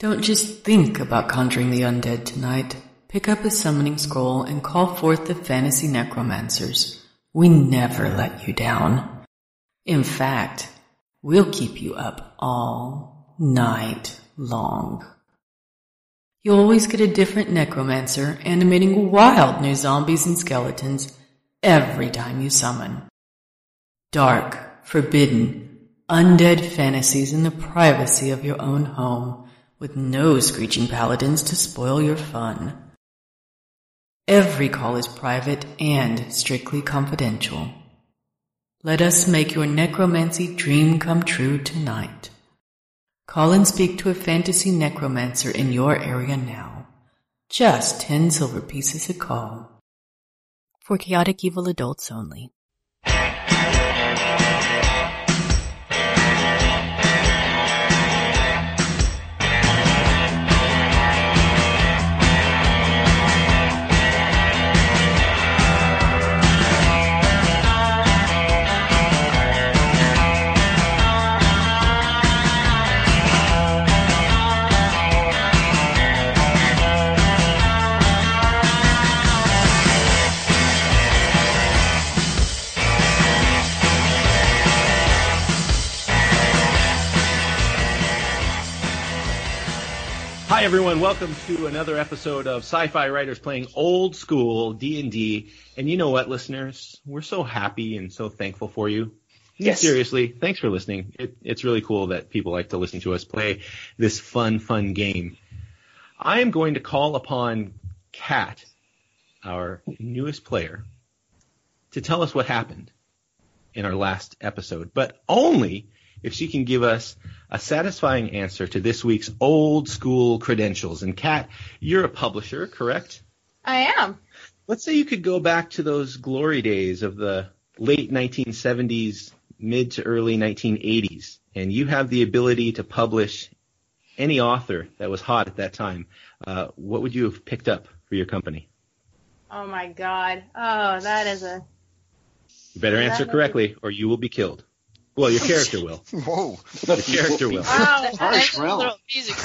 Don't just think about conjuring the undead tonight. Pick up a summoning scroll and call forth the fantasy necromancers. We never let you down. In fact, we'll keep you up all night long. You'll always get a different necromancer animating wild new zombies and skeletons every time you summon. Dark, forbidden, undead fantasies in the privacy of your own home with no screeching paladins to spoil your fun. Every call is private and strictly confidential. Let us make your necromancy dream come true tonight. Call and speak to a fantasy necromancer in your area now. Just ten silver pieces a call. For chaotic evil adults only. Everyone, welcome to another episode of Sci-Fi Writers playing old school D&D. And you know what, listeners? We're so happy and so thankful for you. Yes. Seriously, thanks for listening. It, it's really cool that people like to listen to us play this fun, fun game. I am going to call upon Kat, our newest player, to tell us what happened in our last episode, but only if she can give us a satisfying answer to this week's old school credentials. And Kat, you're a publisher, correct? I am. Let's say you could go back to those glory days of the late 1970s, mid to early 1980s, and you have the ability to publish any author that was hot at that time. Uh, what would you have picked up for your company? Oh my god. Oh, that is a. You better answer correctly, or you will be killed. Well, your character will. Whoa. Your character will. Wow, that's Harsh And a music.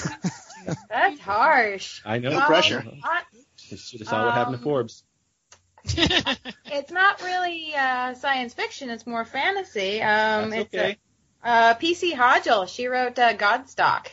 that's harsh. I know. No pressure. I- You should have saw what happened to Um, Forbes. it's not really uh, science fiction. It's more fantasy. Um, That's it's okay. a, uh, PC Hodgell. She wrote uh, God Stalk.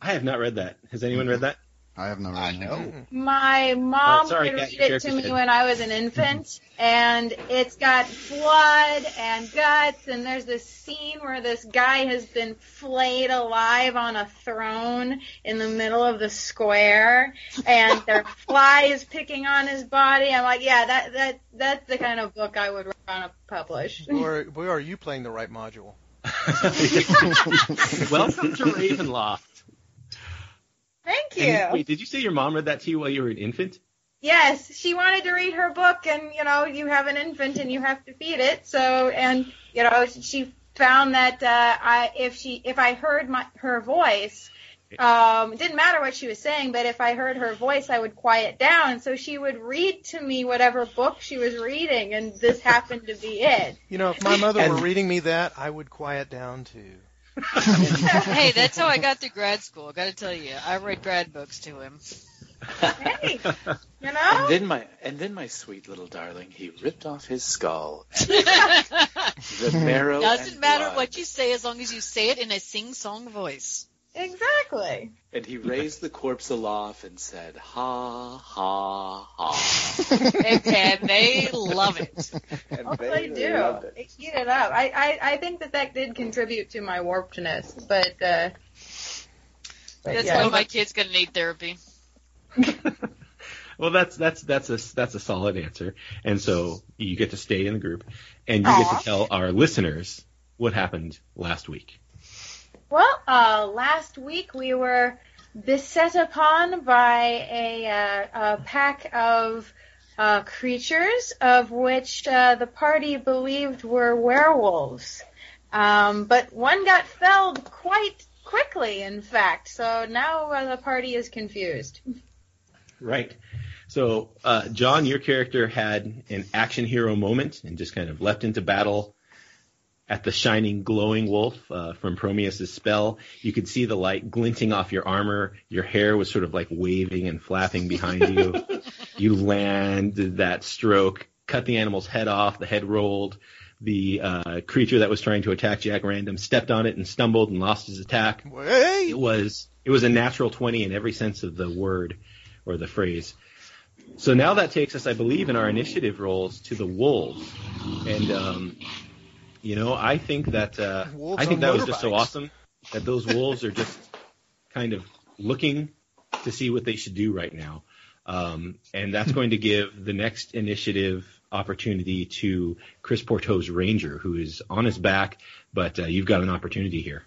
I have not read that. Has anyone read that? I have no I idea. know. My oh, mom Oh, sorry, would read it to me said- when I was an mm-hmm. infant, and it's got blood and guts, and there's this scene where this guy has been flayed alive on a throne in the middle of the square, and there are flies picking on his body. I'm like, yeah, that that that's the kind of book I would want to publish. Boy, boy, are you playing the right module? Welcome to Ravenloft. Thank you. And wait, did you say your mom read that to you while you were an infant? Yes, she wanted to read her book, and you know, you have an infant and you have to feed it. So, and you know, she found that uh, I, if she, if I heard my her voice, um, it didn't matter what she was saying, but if I heard her voice, I would quiet down. So she would read to me whatever book she was reading, and this happened to be it. You know, if my mother And- were reading me that, I would quiet down too. Hey, that's how I got through grad school. I got to tell you, I read grad books to him. Hey, you And know, then my and then my sweet little darling, he ripped off his skull. The marrow. Doesn't and matter blood, what you say as long as you say it in a sing-song voice. Exactly. And he raised the corpse aloft and said, "Ha ha ha." And, and they love it. And Oh, they do. it. They eat it up. I, I, I think that that did contribute to my warpedness, but, uh, but That's yeah. why my kid's gonna need therapy. Well, that's that's that's a that's a solid answer. And so you get to stay in the group, and you get to tell our listeners what happened last week. Well, uh, last week we were beset upon by a, uh, a pack of uh, creatures, of which uh, the party believed were werewolves. Um, but one got felled quite quickly, in fact. So now uh, the party is confused. Right. So, uh, John, your character had an action hero moment and just kind of leapt into battle at the shining, glowing wolf uh, from Prometheus' spell. You could see the light glinting off your armor. Your hair was sort of like waving and flapping behind you. you landed that stroke, cut the animal's head off. The head rolled. The uh, creature that was trying to attack Jack Random stepped on it and stumbled and lost his attack. Hey! It was it was a natural twenty in every sense of the word or the phrase. So now that takes us, I believe, in our initiative rolls to the wolves, and um, you know, I think that uh, I think that was just so awesome that those wolves are just kind of looking to see what they should do right now, um, and that's going to give the next initiative opportunity to Chris Pourteau's ranger, who is on his back, but uh, you've got an opportunity here.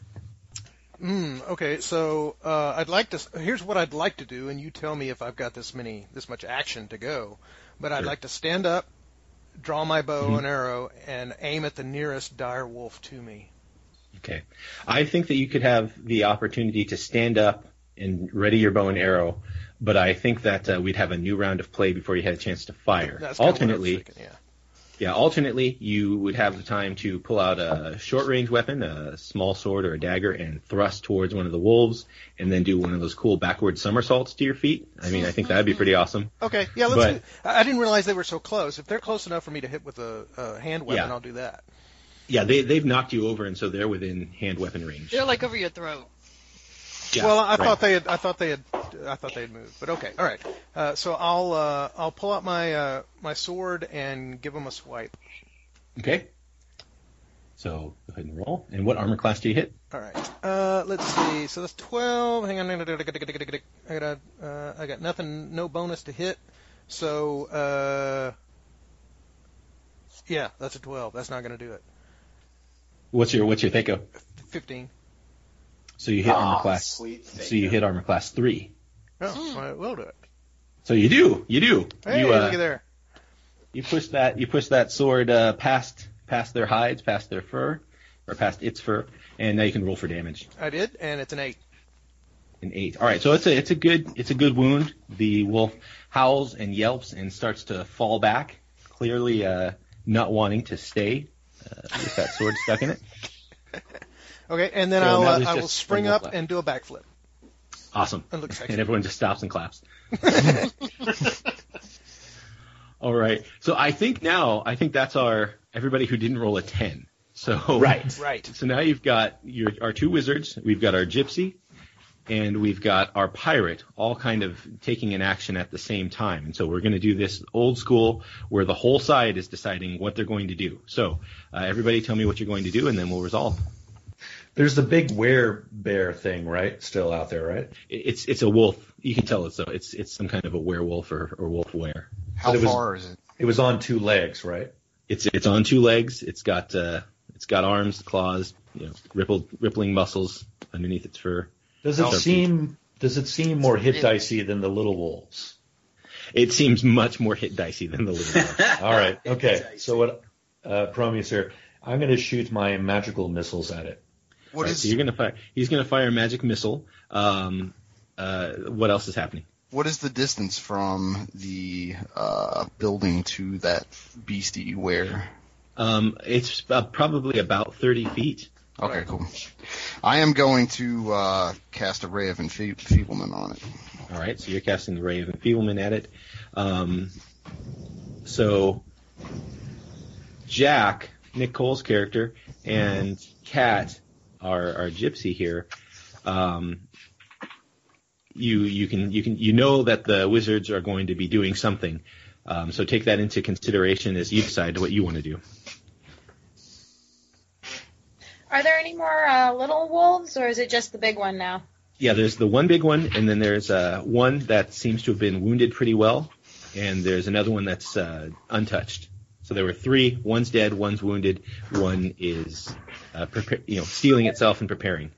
Mm, okay, so uh, I'd like to. Here's what I'd like to do, and you tell me if I've got this many, this much action to go. But I'd Sure. like to stand up, draw my bow Mhm. and arrow, and aim at the nearest dire wolf to me. Okay. I think that you could have the opportunity to stand up and ready your bow and arrow, but I think that uh, we'd have a new round of play before you had a chance to fire. That's kinda what I was alternately, thinking, yeah. Yeah, alternately, you would have the time to pull out a short range weapon, a small sword or a dagger, and thrust towards one of the wolves, and then do one of those cool backward somersaults to your feet. I mean, I think that'd be pretty awesome. Okay, yeah, let's. But- do, I I didn't realize they were so close. If they're close enough for me to hit with a, a hand weapon, Yeah. I'll do that. Yeah, they they've knocked you over, and so they're within hand weapon range. They're like over your throat. Yeah, well, I right. thought they had. I thought they had. I thought they'd moved. But okay, all right. Uh, so I'll uh, I'll pull out my uh, my sword and give them a swipe. Okay. So go ahead and roll. And what armor class do you hit? All right. Uh, let's see. So that's twelve. Hang on. I got uh, I got nothing. No bonus to hit. So uh, yeah, that's a twelve. That's not going to do it. What's your what's your Thaco? Fifteen. So you hit Ah, armor class. sweet So you hit armor class three. Oh, I will do it. So you do, you do. Hey, you uh, look at there. you push that you push that sword uh, past past their hides, past their fur, or past its fur, and now you can roll for damage. I did, and it's an eight. An eight. All right, so it's a it's a good it's a good wound. The wolf howls and yelps and starts to fall back, clearly uh, not wanting to stay uh, with that sword stuck in it. Okay, and then So I'll uh, I will spring up left. and do a backflip. Awesome. It looks sexy. And everyone just stops and claps. All right. So I think now, I think that's our everybody who didn't roll a ten. So Right. Right. So now you've got your our two wizards. We've got our gypsy, and we've got our pirate, all kind of taking an action at the same time. And so we're going to do this old school, where the whole side is deciding what they're going to do. So uh, everybody, tell me what you're going to do, and then we'll resolve. There's the big werebear thing, right? Still out there, right? It's it's a wolf. You can tell it's so. It's it's some kind of a werewolf or, or wolfwere. How But it was- far is it? It was on two legs, right? It's it's on two legs. It's got uh, it's got arms, claws, you know, rippled rippling muscles underneath its fur. Does it seem does it seem more hit dicey than the little wolves? It seems much more hit dicey than the little one. All right, okay. So what, uh, Prometheus here, I'm going to shoot my magical missiles at it. What Right, is so you're gonna fire. He's gonna fire a magic missile. Um, uh, what else is happening? what is the distance from the uh, building to that beastie where? Um, it's uh, probably about 30 feet. Okay, cool. I am going to uh, cast a ray of enfeeb- enfeeblement on it. All right, so you're casting the ray of enfeeblement at it. Um, so Jack, Nick Cole's character, and Kat, our our gypsy here, um, you you can you can you know that the wizards are going to be doing something. Um, so take that into consideration as you decide what you want to do. Are there any more uh, little wolves, or is it just the big one now? Yeah, there's the one big one, and then there's uh, one that seems to have been wounded pretty well, and there's another one that's uh, untouched. So there were three. One's dead, one's wounded, one is, uh, prepa- you know, stealing itself and preparing.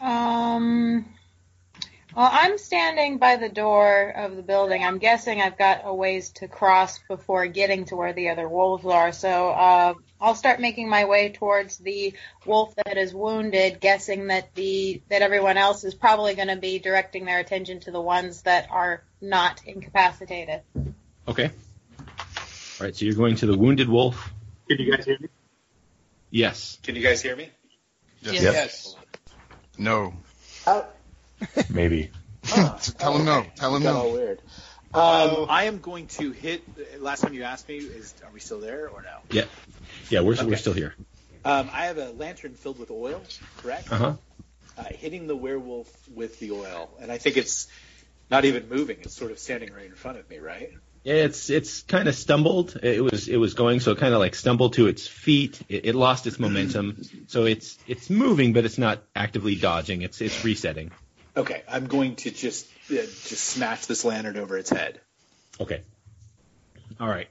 Um. Well, I'm standing by the door of the building. I'm guessing I've got a ways to cross before getting to where the other wolves are. So uh, I'll start making my way towards the wolf that is wounded, guessing that the that everyone else is probably going to be directing their attention to the ones that are not incapacitated. Okay. All right, so you're going to the wounded wolf. Can you guys hear me? Yes. Can you guys hear me? Yes. Yes. No. Maybe. Tell him no. Tell him Got all no. weird. Um, I am going to hit. Last time you asked me, is are we still there or no? Yeah. Yeah, we're, Okay. we're still here. Um, I have a lantern filled with oil, correct? Uh-huh. Uh, hitting the werewolf with the oil, and I think it's not even moving. It's sort of standing right in front of me, right? It's it's kind of stumbled. It was it was going, so it kind of like stumbled to its feet. It, it lost its momentum, so it's it's moving, but it's not actively dodging. It's it's resetting. Okay, I'm going to just uh, just smash this lantern over its head. Okay. All right.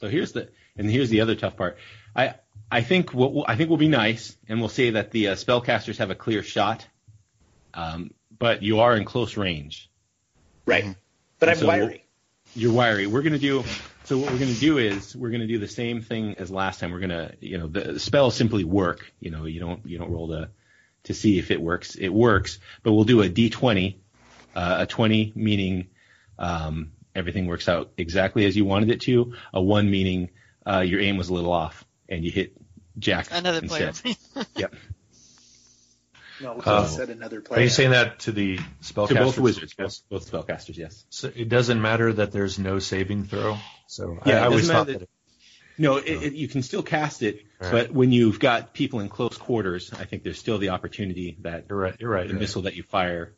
So here's the and here's the other tough part. I I think what we'll, I think we'll be nice and we'll say that the uh, spellcasters have a clear shot, um, but you are in close range. Right. But I'm So- wiry. You're wiry. We're gonna do. So what we're gonna do is we're gonna do the same thing as last time. We're gonna you know the, the spells simply work. You know you don't you don't roll to to see if it works. It works, but we'll do a d20, uh, a 20 meaning um, everything works out exactly as you wanted it to. A one meaning uh, your aim was a little off and you hit Jack Another player. instead. yep. No, Uh, said another player. Are you saying that to the To spellcasters? both wizards, Yes. both, both spellcasters, yes. So it doesn't matter that there's no saving throw. So Yeah, I, it I always thought matter that. No, it, it, you can still cast it, Right. but when you've got people in close quarters, I think there's still the opportunity that You're right. You're right. the you're right. missile that you fire,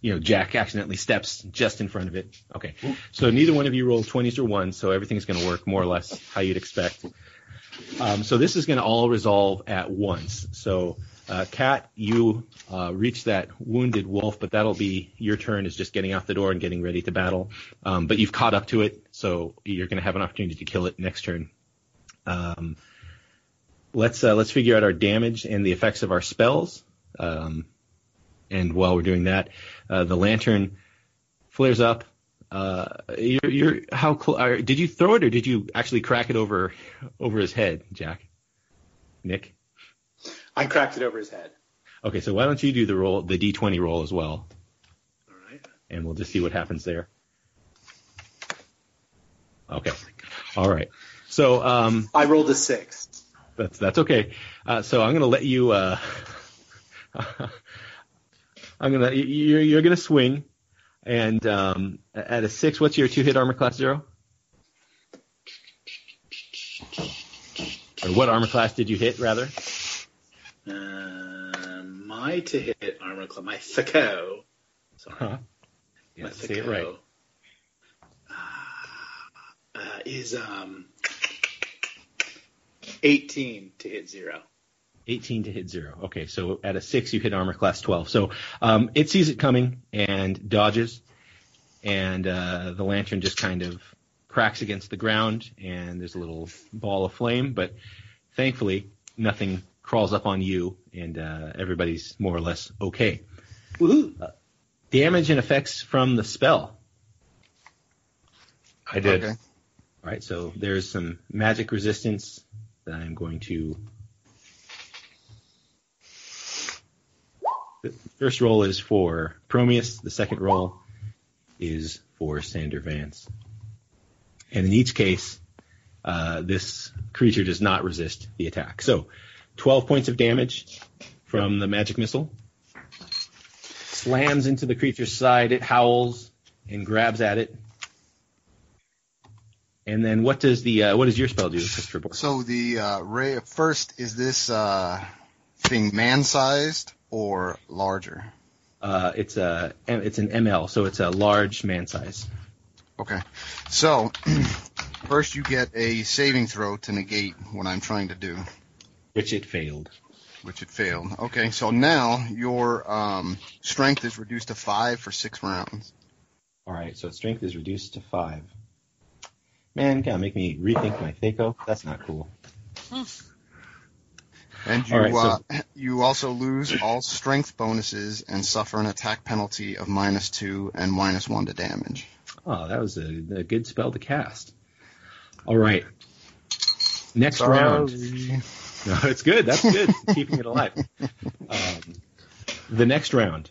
you know, Jack accidentally steps just in front of it. Okay. So neither one of you rolled 20s or 1s, so everything's going to work more or less how you'd expect. Um, so this is going to all resolve at once. So, uh, Kat, you uh, reach that wounded wolf, but that'll be your turn is just getting out the door and getting ready to battle. Um, but you've caught up to it, so you're going to have an opportunity to kill it next turn. Um, let's uh, let's figure out our damage and the effects of our spells. Um, and while we're doing that, uh, the lantern flares up. Uh, you're, you're how cl- did you throw it or did you actually crack it over over his head, Jack? Nick. I cracked it over his head. Okay, so why don't you do the roll, the d20 roll as well, All right. and we'll just see what happens there. Okay, all right. So um, I rolled a six. That's that's okay. Uh, so I'm gonna let you. Uh, I'm gonna you're you're gonna swing, and um, at a six, what's your two hit armor class zero? Or what armor class did you hit rather? Uh, my to hit armor class, my Thaco. Sorry. Huh? my Yeah, say it right. Thaco, Uh, uh, is um 18 to hit zero. 18 to hit zero. Okay, so at a six, you hit armor class 12. So um, it sees it coming and dodges, and uh, the lantern just kind of cracks against the ground, and there's a little ball of flame. But thankfully, nothing crawls up on you, and uh, everybody's more or less okay. Woohoo! Damage and effects from the spell. I did. Okay. All right, so there's some magic resistance that I'm going to. The first roll is for Prometheus. The second roll is for Sander Vance. And in each case, uh, this creature does not resist the attack. So, 12 points of damage from the magic missile. Slams into the creature's side. It howls and grabs at it. And then what does the uh, what does your spell do? So the uh, ray first is this uh, thing man-sized or larger? Uh, it's a it's an ML, so it's a large man size. Okay. So first you get a saving throw to negate what I'm trying to do, which it failed. which it failed. Okay. So now your um, strength is reduced to five for six rounds. All right, so strength is reduced to five. Man, gotta make me rethink my Thaco. That's not cool. And you right, uh, you also lose all strength bonuses and suffer an attack penalty of minus two and minus one to damage. Oh, that was a, a good spell to cast. All right, next round. No, it's good. That's good. Keeping it alive. Um, the next round,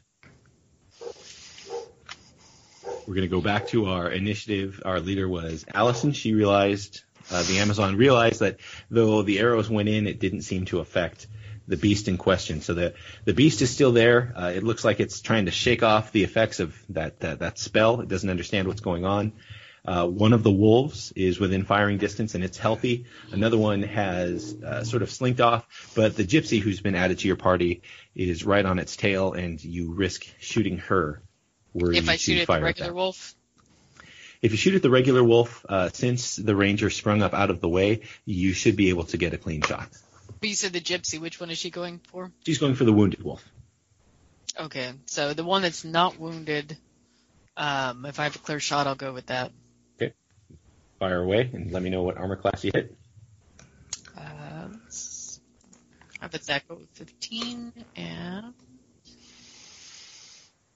we're going to go back to our initiative. Our leader was Allison. She realized Uh, the Amazon realized that though the arrows went in, it didn't seem to affect the beast in question. So the the beast is still there. Uh, it looks like it's trying to shake off the effects of that that, that spell. It doesn't understand what's going on. Uh, one of the wolves is within firing distance and it's healthy. Another one has uh, sort of slinked off, but the gypsy who's been added to your party is right on its tail, and you risk shooting her. Were If you I shoot at the regular that. wolf, If you shoot at the regular wolf, uh, since the ranger sprung up out of the way, you should be able to get a clean shot. but you said the gypsy. Which one is she going for? She's going for the wounded wolf. Okay, so the one that's not wounded. Um, if I have a clear shot, I'll go with that. Fire away and let me know what armor class you hit. Uh, let's have attack with 15 and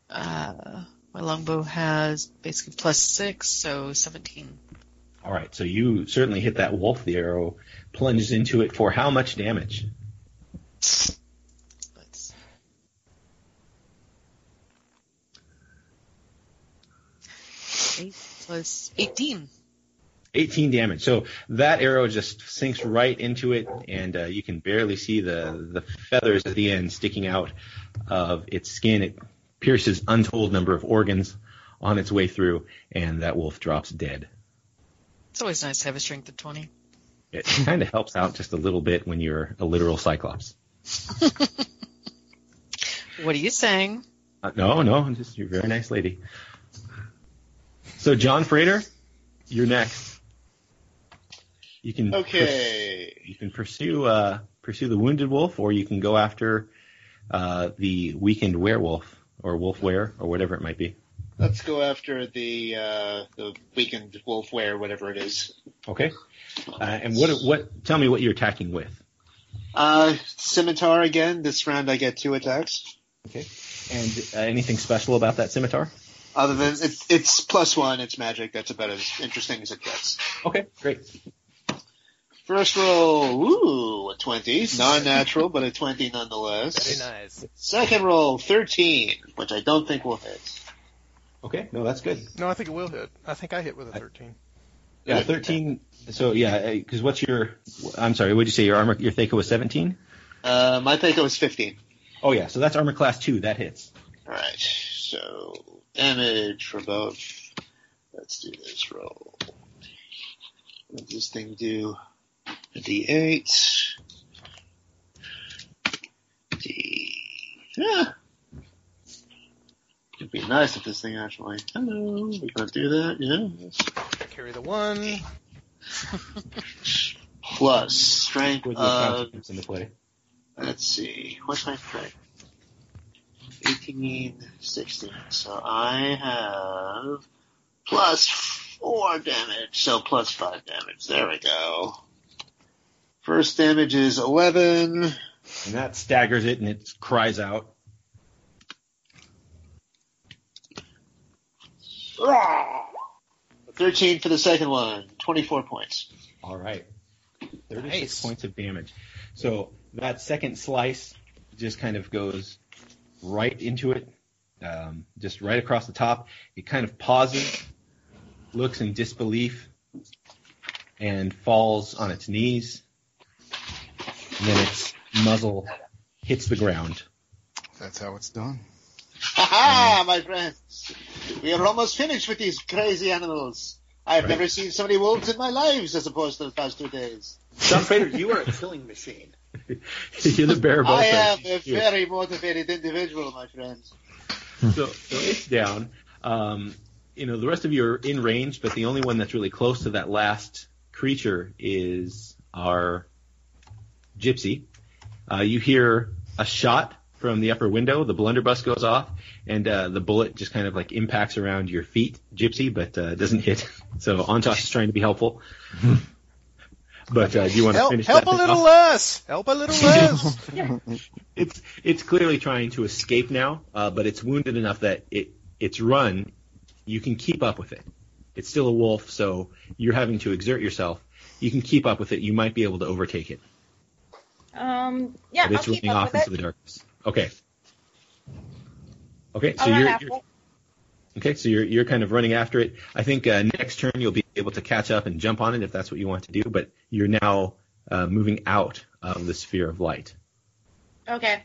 uh, my longbow has basically plus six, so 17. All right, so you certainly hit that wolf. The arrow plunges into it for how much damage? Let's eight plus 18. 18 damage. So that arrow just sinks right into it, and uh, you can barely see the the feathers at the end sticking out of its skin. It pierces untold number of organs on its way through, and that wolf drops dead. It's always nice to have a strength of 20. It kind of helps out just a little bit when you're a literal cyclops. What are you saying? Uh, no, no, just you're a very nice lady. So John Frater, you're next. You can Okay. you can pursue uh, pursue the wounded wolf, or you can go after uh, the weakened werewolf or wolfwere or whatever it might be. Let's go after the uh, the weakened wolfwere, whatever it is. Okay. Uh, and what what? Tell me what you're attacking with. Uh, scimitar again. This round I get two attacks. Okay. And uh, anything special about that scimitar? Other than it, it's plus one, it's magic. That's about as interesting as it gets. Okay, great. First roll, ooh, a 20. Non-natural, but a 20 nonetheless. Very nice. Second roll, 13, which I don't think will hit. Okay, no, that's good. No, I think it will hit. I think I hit with a 13. Yeah, 13. So yeah, because what's your? I'm sorry. What did you say? Your armor, your Thaco was 17. Uh, my Thaco was 15. Oh yeah, so that's armor class two. That hits. Alright, so damage for both. Let's do this roll. What does this thing do? A D8. D. Yeah. It'd be nice if this thing actually. Hello, we're gonna do that? Yeah. Carry the one. Plus strength With the of consequence into play. Let's see. What's my strength? 18, 16. So I have plus 4 damage. So plus 5 damage. There we go. First damage is 11. And that staggers it, and it cries out. Rah! 13 for the second one. 24 points. All right. 36 Nice. points of damage. So that second slice just kind of goes right into it, um, just right across the top. It kind of pauses, looks in disbelief, and falls on its knees. And then its muzzle hits the ground. That's how it's done. Ha ha, my friends. We are almost finished with these crazy animals. I've Right. never seen so many wolves in my lives as opposed to the past two days. John Frater, you are a killing machine. You're the bear I am a Here. very motivated individual, my friends. so, so it's down. Um, you know, the rest of you are in range, but the only one that's really close to that last creature is our gypsy. Uh, you hear a shot from the upper window. The blunderbuss goes off, and uh, the bullet just kind of like impacts around your feet, gypsy, but uh, doesn't hit. So Antosh is trying to be helpful. but uh, do you want to Help, finish help that a little off? less. Help a little less. it's it's clearly trying to escape now, uh, but it's wounded enough that it its run, you can keep up with it. It's still a wolf, so you're having to exert yourself. You can keep up with it. You might be able to overtake it, Um, yeah, but it's I'll keep running up off with into it. the darkness. Okay. Okay, so I'll you're, you're. Okay, so you're you're kind of running after it. I think uh, next turn you'll be able to catch up and jump on it if that's what you want to do. But you're now uh, moving out of the sphere of light. Okay.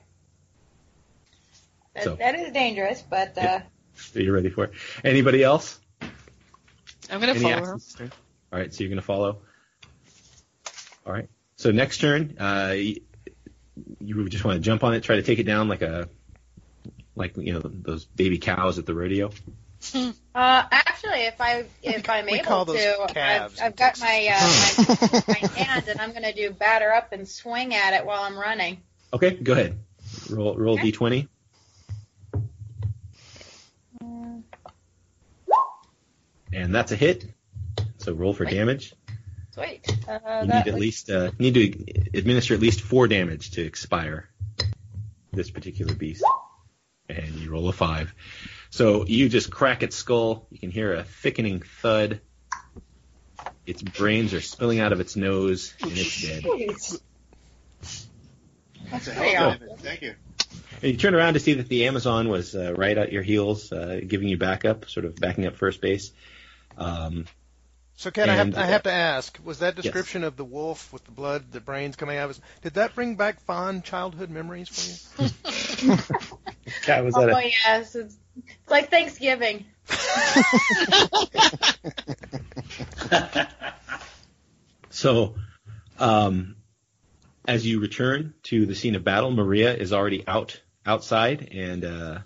That, So- that is dangerous, but uh, Yeah. So you're ready for it. Anybody else? I'm gonna Any follow her. All right, so you're gonna follow. All right. So next turn, uh, y- you just want to jump on it, try to take it down like a, like you know those baby cows at the rodeo. uh, actually, if I if I'm We able call those to, I've, I've got my, uh, my my hand, and I'm going to do batter up and swing at it while I'm running. Okay, go ahead. Roll roll Okay. d20. And that's a hit. So roll for Right. damage. Sweet. Uh, You need at least uh, need to administer at least four damage to expire this particular beast. And you roll a five. So you just crack its skull. You can hear a thickening thud. Its brains are spilling out of its nose, and it's dead. That's a hell of awful. a Thank you. And you turn around to see that the Amazon was uh, right at your heels, uh, giving you backup, sort of backing up first base. Um, So, Ken, I have, And- I have to ask: Was that description of the wolf with the blood, the brains coming out of his? Did that bring back fond childhood memories for you? Cat, was Oh that a, yes, it's, it's like Thanksgiving. So, um, as you return to the scene of battle, Maria is already out outside, and uh,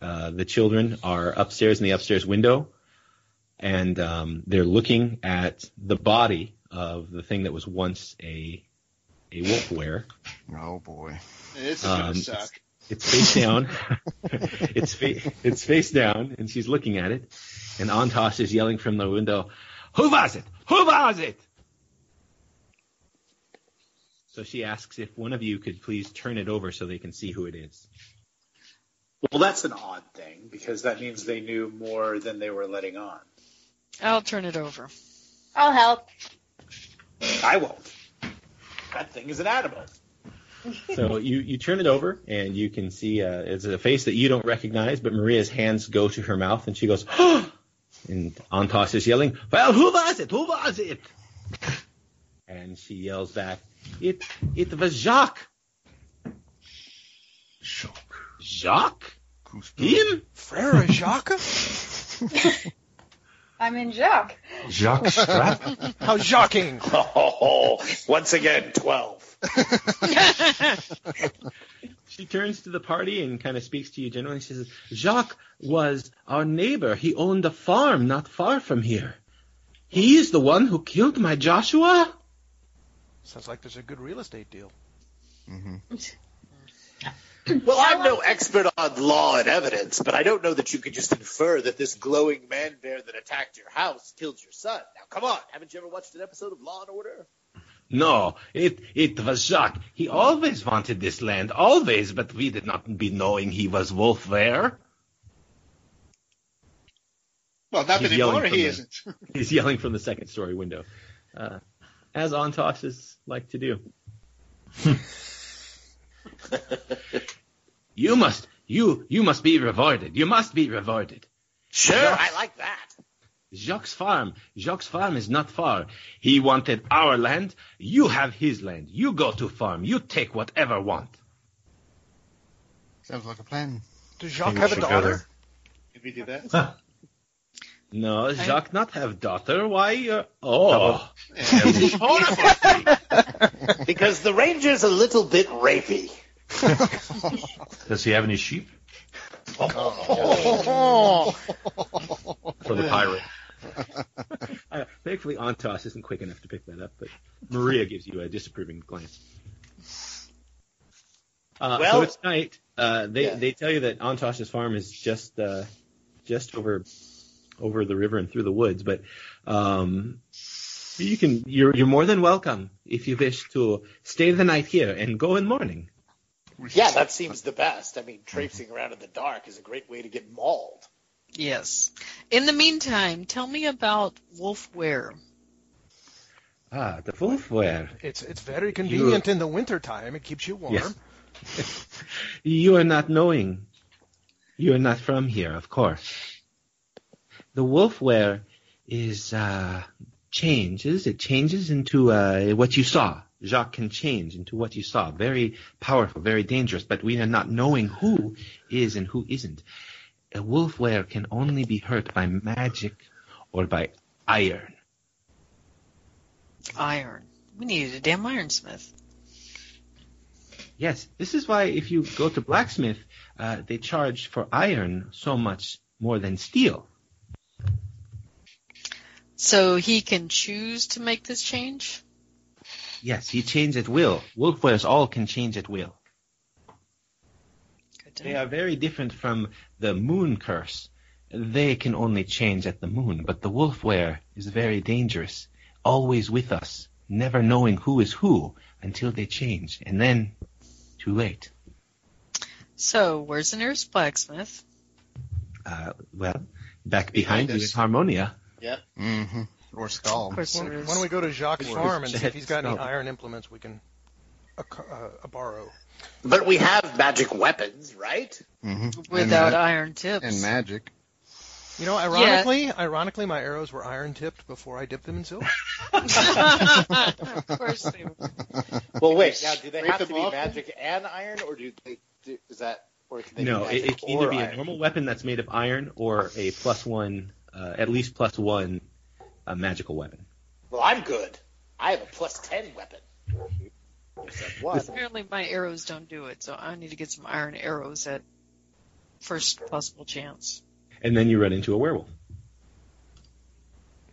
uh, the children are upstairs in the upstairs window, and um, they're looking at the body of the thing that was once a a wolfwere. Oh boy. This is gonna Um, suck. It's face down. it's fa- it's face down, and she's looking at it. And Antos is yelling from the window, "Who was it? Who was it?" So she asks if one of you could please turn it over so they can see who it is. Well, that's an odd thing because that means they knew more than they were letting on. I'll turn it over. I'll help. I won't. That thing is an animal. So you, you turn it over, and you can see uh, it's a face that you don't recognize, but Maria's hands go to her mouth, and she goes, and Antos is yelling, "Well, who was it? Who was it?" And she yells back, "It it was Jacques." Jacques. Jacques? Goosebumps. Him? Frere Jacques? I'm in Jacques. Jacques Strap. How shocking! Oh, once again, 12. She turns to the party and kind of speaks to you generally. She says, Jacques was our neighbor. He owned a farm not far from here. He is the one who killed my Joshua? Sounds like there's a good real estate deal. hmm Well, I'm no expert on law and evidence, but I don't know that you could just infer that this glowing man bear that attacked your house killed your son. Now, come on. Haven't you ever watched an episode of Law and Order? No, it, it was Jacques. He always wanted this land, always, but we did not be knowing he was Wolf there. Well, not He's yelling anymore. from He the- isn't. He's yelling from the second story window, uh, as Antosses like to do. you must, you, you must be rewarded. You must be rewarded. Sure, Yeah. I like that. Jacques' farm, Jacques' farm is not far. He wanted our land. You have his land. You go to farm. You take whatever want. Sounds like a plan. Does Jacques have a we should go daughter? there. Can we do that? No, Jacques not have daughter. Why? Uh, oh, Because the ranger's a little bit rapey. Does he have any sheep? Oh. for the pirate. uh, thankfully, Antos isn't quick enough to pick that up, but Maria gives you a disapproving glance. Uh, so Well- it's night. Uh, they Yeah. they tell you that Antos's farm is just uh, just over over the river and through the woods, but um, you can you're you're more than welcome if you wish to stay the night here and go in morning. Yeah, that seems the best. I mean, traipsing around in the dark is a great way to get mauled. Yes. In the meantime, tell me about Wolf Ware. Ah, the wolf ware. It's it's very convenient in the winter time. It keeps you warm. Yes. You are not knowing. You are not from here, of course. the wolfwere is uh, changes. It changes into uh, what you saw. Jacques can change into what you saw. Very powerful, very dangerous. But we are not knowing who is and who isn't. A wolfwere can only be hurt by magic or by iron. Iron. We needed a damn ironsmith. Yes, this is why if you go to blacksmith, uh, they charge for iron so much more than steel. So he can choose to make this change? Yes, he change at will. Wolfweres all can change at will. They are very different from the moon curse. They can only change at the moon, but the wolfwere is very dangerous. Always with us, never knowing who is who until they change, and then too late. So, where's the nearest blacksmith? Uh, well, back behind, Behind you is Harmonia. Yep. Mm-hmm. Or skull. Of course Why there don't why don't we go to Jacques' Or farm and see if he's got any iron implements we can uh, uh, borrow? But we have magic weapons, right? Mm-hmm. Without and, ma- iron tips. and magic. You know, ironically, ironically, my arrows were iron tipped before I dipped them in silver. of course they were. Well, wait. Now, do they Scrape have to be off? magic and iron, or do they? Do, is that or can they No, be it, magic it can either or be a normal weapon that's made of iron or a plus one, uh, at least plus one, uh, magical weapon. Well, I'm good. I have a plus ten weapon. Except one. Apparently my arrows don't do it, so I need to get some iron arrows at first possible chance. And then you run into a werewolf.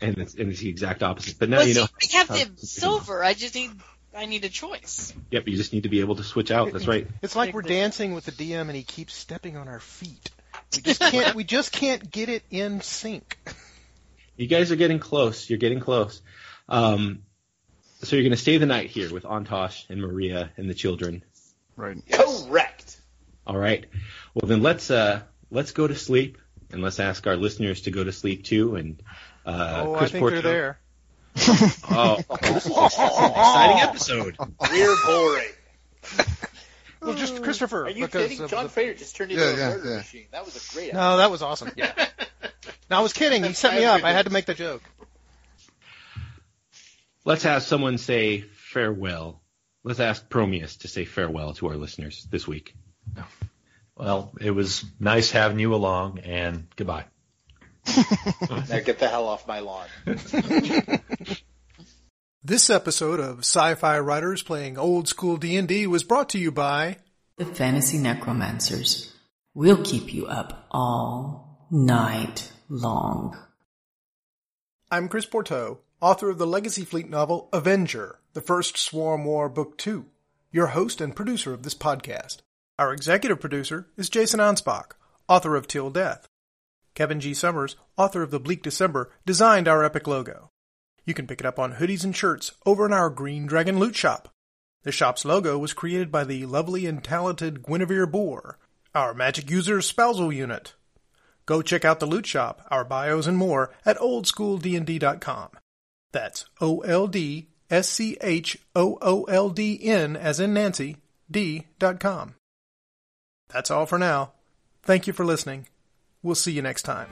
And it's, and it's the exact opposite. But now well, you see, know. I have the to- silver. I just need I need a choice. Yep, you just need to be able to switch out. That's right. It's like we're dancing with the DM and he keeps stepping on our feet. We just can't. we just can't get it in sync. You guys are getting close. You're getting close. Um, so you're going to stay the night here with Antosh and Maria and the children. Right. Correct. All right. Well, then let's uh, let's go to sleep and let's ask our listeners to go to sleep too. And uh, oh, I Chris think Pourteau- they're there. Oh, this is an exciting episode. We're boring. Well, just Christopher. Are you kidding? John the- Frater just turned into Yeah, a yeah, murder yeah. machine. That was a great. No, that was awesome. Yeah. no, I was kidding. He set me up. I had to make the joke. Let's have someone say farewell. Let's ask Prometheus to say farewell to our listeners this week. Well, it was nice having you along, and goodbye. Now get the hell off my lawn. This episode of Sci-Fi Writers Playing Old School D&D was brought to you by The Fantasy Necromancers. We'll keep you up all night long. I'm Chris Pourteau, author of the Legacy Fleet novel Avenger, the first Swarm War Book 2, your host and producer of this podcast. Our executive producer is Jason Anspach, author of Till Death. Kevin G. Summers, author of The Bleak December, designed our epic logo. You can pick it up on hoodies and shirts over in our Green Dragon Loot Shop. The shop's logo was created by the lovely and talented Guinevere Boer, our magic user's spousal unit. Go check out the loot shop, our bios, and more at oldschooldnd.com. That's O L D S C H O O L D N as in Nancy, D dot com. That's all for now. Thank you for listening. We'll see you next time.